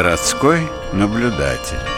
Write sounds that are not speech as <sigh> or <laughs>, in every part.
Городской наблюдатель.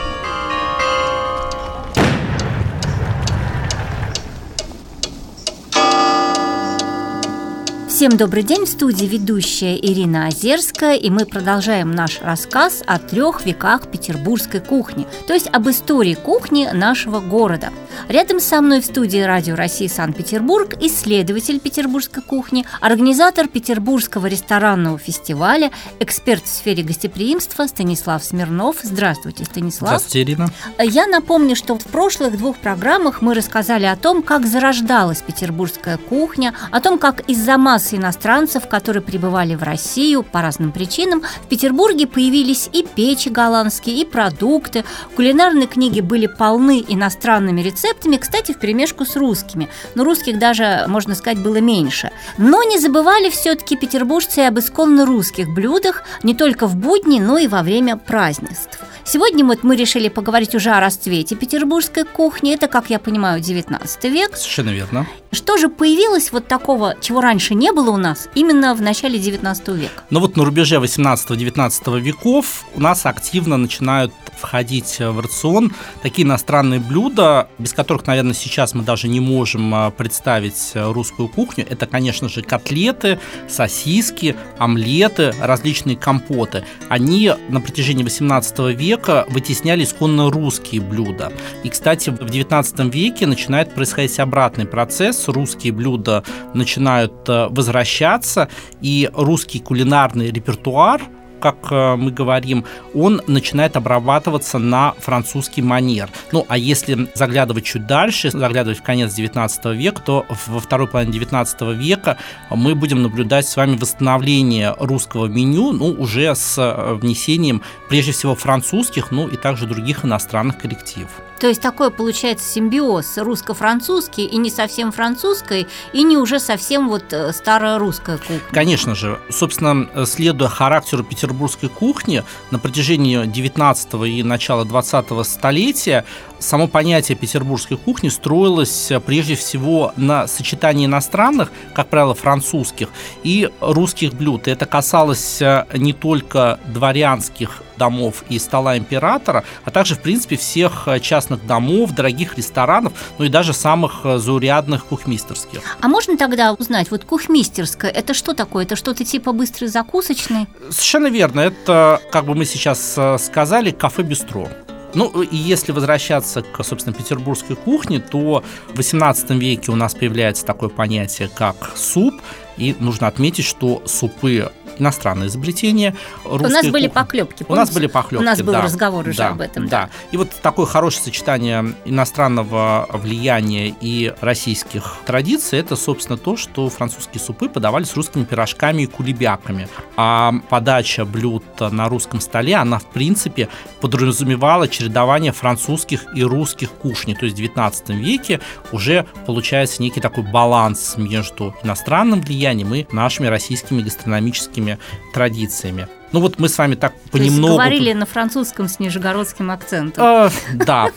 Всем добрый день, в студии ведущая Ирина Озерская, и мы продолжаем наш рассказ о трех веках петербургской кухни, то есть об истории кухни нашего города. Рядом со мной в студии Радио России Санкт-Петербург исследователь петербургской кухни, организатор Петербургского ресторанного фестиваля, эксперт в сфере гостеприимства Станислав Смирнов. Здравствуйте, Станислав. Здравствуйте, Ирина. Я напомню, что в прошлых двух программах мы рассказали о том, как зарождалась петербургская кухня, о том, как из-за массы массы иностранцев, которые прибывали в Россию по разным причинам, в Петербурге появились и печи голландские, и продукты. Кулинарные книги были полны иностранными рецептами, кстати, в перемешку с русскими. Но русских даже, можно сказать, было меньше. Но не забывали все-таки петербуржцы об исконно русских блюдах не только в будни, но и во время празднеств. Сегодня вот мы решили поговорить уже о расцвете петербургской кухни. Это, как я понимаю, 19 век. Совершенно верно. Что же появилось вот такого, чего раньше не было у нас, именно в начале 19 века? Ну вот на рубеже 18-19 веков у нас активно начинают входить в рацион такие иностранные блюда, без которых, наверное, сейчас мы даже не можем а, представить русскую кухню. Это, конечно же, котлеты, сосиски, омлеты, различные компоты. Они на протяжении 18 века вытесняли исконно русские блюда. И, кстати, в 19 веке начинает происходить обратный процесс. Русские блюда начинают э, возвращаться, и русский кулинарный репертуар – как э, мы говорим, он начинает обрабатываться на французский манер. Ну, а если заглядывать чуть дальше, заглядывать в конец 19 века, то во второй половине 19 века мы будем наблюдать с вами восстановление русского меню, ну, уже с э, внесением, прежде всего, французских, ну, и также других иностранных коррективов. То есть такой получается симбиоз русско-французский и не совсем французской, и не уже совсем вот э, старая русская кухня. Конечно же. Собственно, следуя характеру петербургской кухни, на протяжении 19 и начала 20 столетия само понятие петербургской кухни строилось э, прежде всего на сочетании иностранных, как правило, французских и русских блюд. И это касалось э, не только дворянских домов и стола императора, а также, в принципе, всех э, частных домов, дорогих ресторанов, ну и даже самых э, заурядных кухмистерских. А можно тогда узнать, вот кухмистерская, это что такое? Это что-то типа быстрой закусочной? Совершенно верно. Это, как бы мы сейчас э, сказали, кафе-бистро. Ну, и если возвращаться к, собственно, петербургской кухне, то в XVIII веке у нас появляется такое понятие, как суп. И нужно отметить, что супы иностранное изобретение. У нас были поклепки. У нас были поклепки. У нас был да, разговор уже да, об этом. Да. И вот такое хорошее сочетание иностранного влияния и российских традиций это, собственно, то, что французские супы подавали с русскими пирожками и кулебяками. А подача блюд на русском столе, она, в принципе, подразумевала чередование французских и русских кушней. То есть в 19 веке уже получается некий такой баланс между иностранным влиянием и нашими российскими гастрономическими французскими традициями. Ну вот мы с вами так понемногу... То говорили на французском с нижегородским акцентом. Э, да.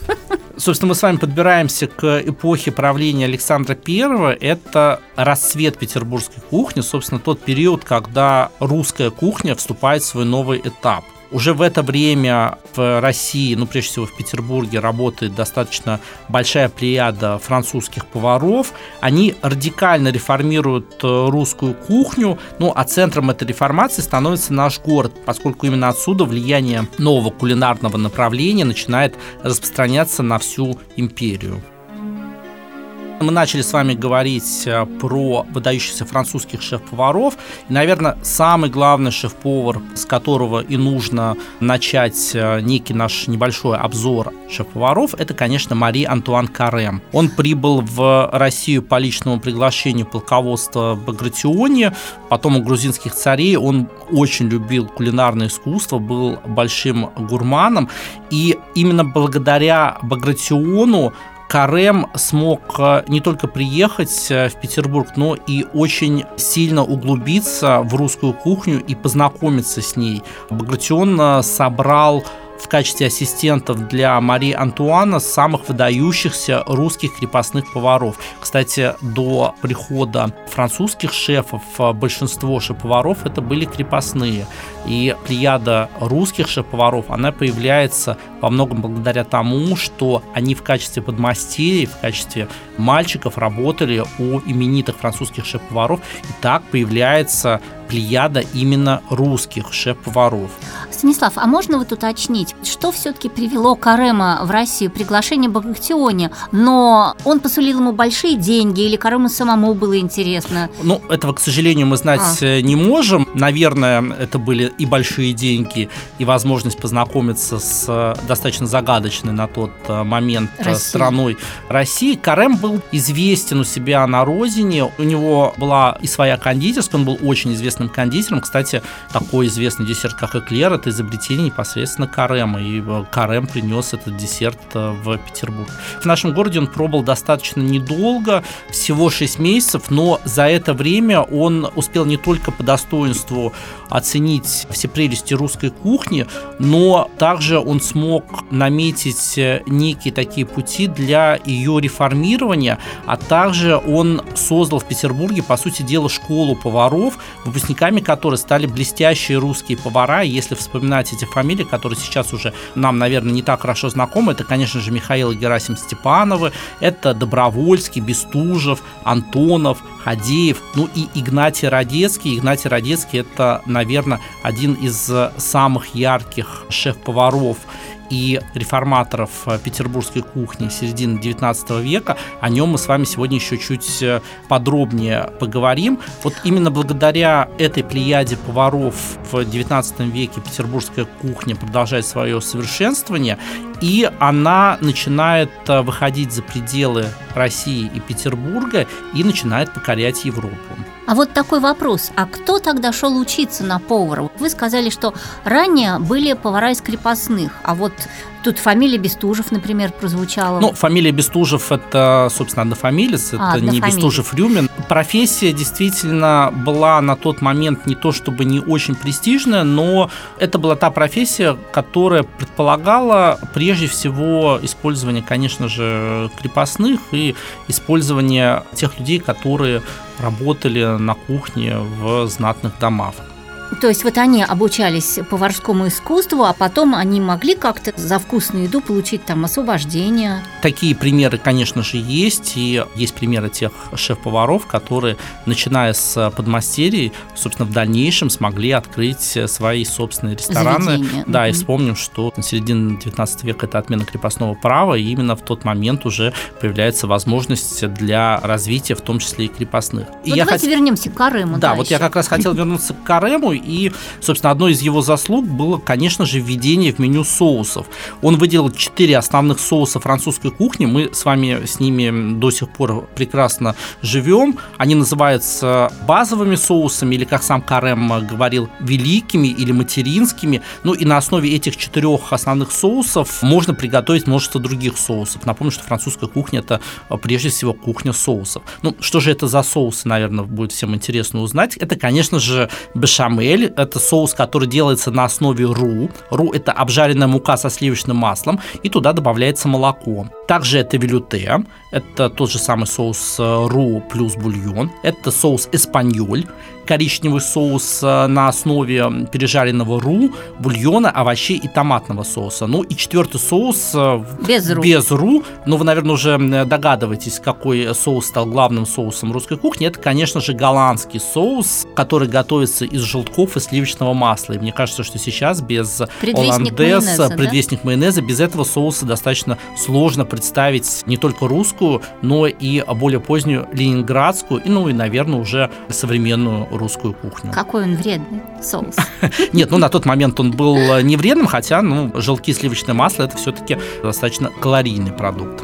Собственно, мы с вами подбираемся к эпохе правления Александра I. Это расцвет петербургской кухни, собственно, тот период, когда русская кухня вступает в свой новый этап. Уже в это время в России, ну, прежде всего в Петербурге, работает достаточно большая плеяда французских поваров. Они радикально реформируют э, русскую кухню, ну, а центром этой реформации становится наш город, поскольку именно отсюда влияние нового кулинарного направления начинает распространяться на всю империю. Мы начали с вами говорить э, про выдающихся французских шеф-поваров. И, наверное, самый главный шеф-повар, с которого и нужно начать э, некий наш небольшой обзор шеф-поваров, это, конечно, Мари Антуан Карем. Он прибыл в Россию по личному приглашению полководства Багратиони, потом у грузинских царей. Он очень любил кулинарное искусство, был большим гурманом. И именно благодаря Багратиону Карем смог э, не только приехать э, в Петербург, но и очень сильно углубиться в русскую кухню и познакомиться с ней. Багратион э, собрал в качестве ассистентов для Марии Антуана самых выдающихся русских крепостных поваров. Кстати, до прихода французских шефов большинство шеф-поваров это были крепостные. И плеяда русских шеф-поваров, она появляется во многом благодаря тому, что они в качестве подмастерий, в качестве мальчиков работали у именитых французских шеф-поваров. И так появляется плеяда именно русских шеф-поваров. Станислав, а можно вот уточнить, что все-таки привело Карема в Россию? Приглашение Багратиони, но он посулил ему большие деньги или Карему самому было интересно? Ну, этого, к сожалению, мы знать а. не можем. Наверное, это были и большие деньги, и возможность познакомиться с э, достаточно загадочной на тот э, момент э, Россия. страной России. Карем был известен у себя на родине, у него была и своя кондитерская, он был очень известным кондитером. Кстати, такой известный десерт, как эклер, это изобретение непосредственно Карема, и Карем принес этот десерт в Петербург. В нашем городе он пробовал достаточно недолго, всего 6 месяцев, но за это время он успел не только по достоинству оценить все прелести русской кухни, но также он смог наметить некие такие пути для ее реформирования, а также он создал в Петербурге, по сути дела, школу поваров, выпускниками которой стали блестящие русские повара. Если вспоминать эти фамилии, которые сейчас уже нам, наверное, не так хорошо знакомы, это, конечно же, Михаил и Герасим Степановы, это Добровольский, Бестужев, Антонов, Хадеев, ну и Игнатий Радецкий. Игнатий Радецкий – это, наверное, один из самых ярких шеф-поваров и реформаторов э, петербургской кухни середины 19 века. О нем мы с вами сегодня еще чуть э, подробнее поговорим. Вот именно благодаря этой плеяде поваров в 19 веке петербургская кухня продолжает свое совершенствование, и она начинает э, выходить за пределы России и Петербурга и начинает покорять Европу. А вот такой вопрос. А кто тогда шел учиться на повара? Вы сказали, что ранее были повара из крепостных, а вот Тут фамилия Бестужев, например, прозвучала. Ну, фамилия Бестужев – это, собственно, однофамилец, это а, не Бестужев-Рюмин. Профессия действительно была на тот момент не то чтобы не очень престижная, но это была та профессия, которая предполагала прежде всего использование, конечно же, крепостных и использование тех людей, которые работали на кухне в знатных домах. То есть вот они обучались поварскому искусству, а потом они могли как-то за вкусную еду получить там освобождение. Такие примеры, конечно же, есть. И есть примеры тех шеф-поваров, которые, начиная с подмастерий, собственно, в дальнейшем смогли открыть свои собственные рестораны. Заведения. Да, mm-hmm. и вспомним, что на середине 19 века это отмена крепостного права, и именно в тот момент уже появляется возможность для развития, в том числе и крепостных. И давайте хот... вернемся к Карему. Да, да вот еще. я как раз хотел вернуться к Карему и, собственно, одной из его заслуг было, конечно же, введение в меню соусов. Он выделил четыре основных соуса французской кухни. Мы с вами с ними до сих пор прекрасно живем. Они называются базовыми соусами, или, как сам Карем говорил, великими или материнскими. Ну и на основе этих четырех основных соусов можно приготовить множество других соусов. Напомню, что французская кухня это прежде всего кухня соусов. Ну, что же это за соусы, наверное, будет всем интересно узнать. Это, конечно же, бешамель, Рамель – это соус, который делается на основе ру. Ру – это обжаренная мука со сливочным маслом, и туда добавляется молоко. Также это велюте, это тот же самый соус э, ру плюс бульон. Это соус эспаньоль, коричневый соус э, на основе пережаренного ру, бульона, овощей и томатного соуса. Ну и четвертый соус э, без ру. без ру. Ну, вы, наверное, уже догадываетесь, какой соус стал главным соусом русской кухни. Это, конечно же, голландский соус, который готовится из желтков и сливочного масла. И мне кажется, что сейчас без предвестник предвестник да? майонеза, без этого соуса достаточно сложно представить не только русскую, но и более позднюю ленинградскую, и, ну и, наверное, уже современную русскую кухню. Какой он вредный соус. <laughs> Нет, ну на тот момент он был не вредным, хотя, ну, желтки сливочное масло это все-таки достаточно калорийный продукт.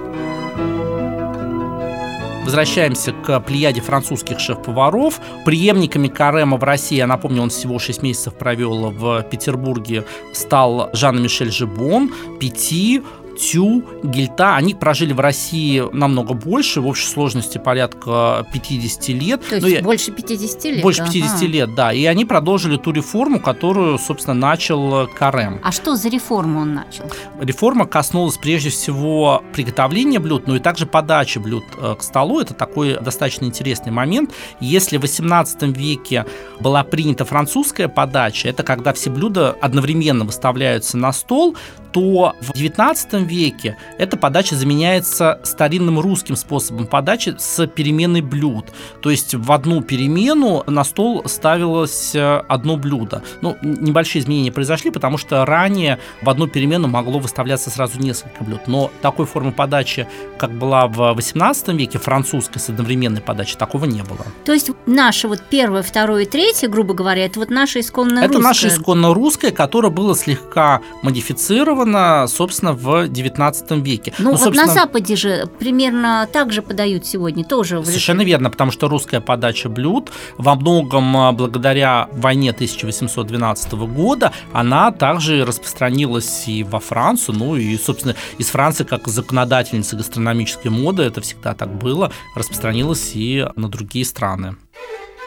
Возвращаемся к плеяде французских шеф-поваров. Преемниками Карема в России, я напомню, он всего 6 месяцев провел в Петербурге, стал Жан-Мишель Жибон, Пяти, тю, гельта, они прожили в России намного больше, в общей сложности порядка 50 лет. То есть я... больше 50 лет? Больше 50 ага. лет, да. И они продолжили ту реформу, которую, собственно, начал Карем. А что за реформу он начал? Реформа коснулась прежде всего приготовления блюд, но и также подачи блюд э, к столу. Это такой достаточно интересный момент. Если в 18 веке была принята французская подача, это когда все блюда одновременно выставляются на стол, то в XIX веке эта подача заменяется старинным русским способом подачи с переменной блюд. То есть в одну перемену на стол ставилось э, одно блюдо. Ну, небольшие изменения произошли, потому что ранее в одну перемену могло выставляться сразу несколько блюд. Но такой формы подачи, как была в XVIII веке, французской с одновременной подачей, такого не было. То есть наше вот первое, второе, третье, грубо говоря, это вот наше исконное это русское? Это наше исконно русское, которое было слегка модифицировано зафиксировано, собственно, в XIX веке. Ну, ну вот собственно... на Западе же примерно так же подают сегодня тоже. Совершенно верно, потому что русская подача блюд во многом а, благодаря войне 1812 года, она также распространилась и во Францию, ну и, собственно, из Франции как законодательницы гастрономической моды, это всегда так было, распространилась и на другие страны.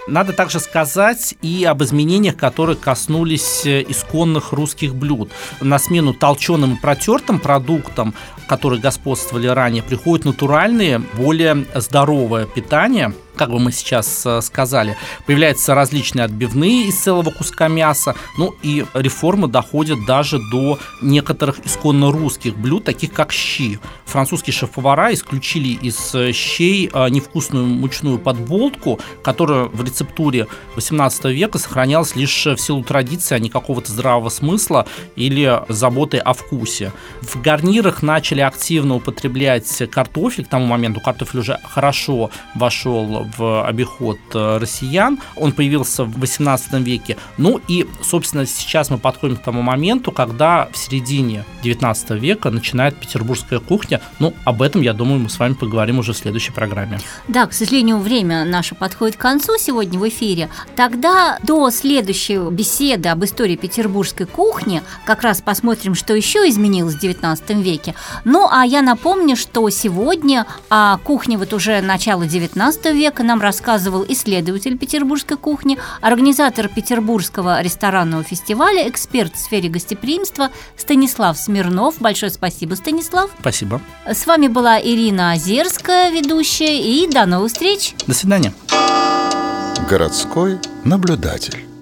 Надо также сказать и об изменениях, которые коснулись э, исконных русских блюд. На смену толченым и протертым продуктам, которые господствовали ранее, приходят натуральные, более здоровое питание – как бы мы сейчас э, сказали, появляются различные отбивные из целого куска мяса, ну и реформы доходят даже до некоторых исконно русских блюд, таких как щи. Французские шеф-повара исключили из э, щей э, невкусную мучную подболтку, которая в рецептуре 18 века сохранялась лишь в силу традиции, а не какого-то здравого смысла или заботы о вкусе. В гарнирах начали активно употреблять картофель, к тому моменту картофель уже хорошо вошел в обиход э, россиян. Он появился в 18 веке. Ну и, собственно, сейчас мы подходим к тому моменту, когда в середине 19 века начинает петербургская кухня. Ну, об этом, я думаю, мы с вами поговорим уже в следующей программе. Да, к сожалению, время наше подходит к концу сегодня в эфире. Тогда до следующей беседы об истории петербургской кухни как раз посмотрим, что еще изменилось в 19 веке. Ну, а я напомню, что сегодня о кухне вот уже начала 19 века века нам рассказывал исследователь петербургской кухни, организатор Петербургского ресторанного фестиваля, эксперт в сфере гостеприимства Станислав Смирнов. Большое спасибо, Станислав. Спасибо. С вами была Ирина Озерская, ведущая, и до новых встреч. До свидания. Городской наблюдатель.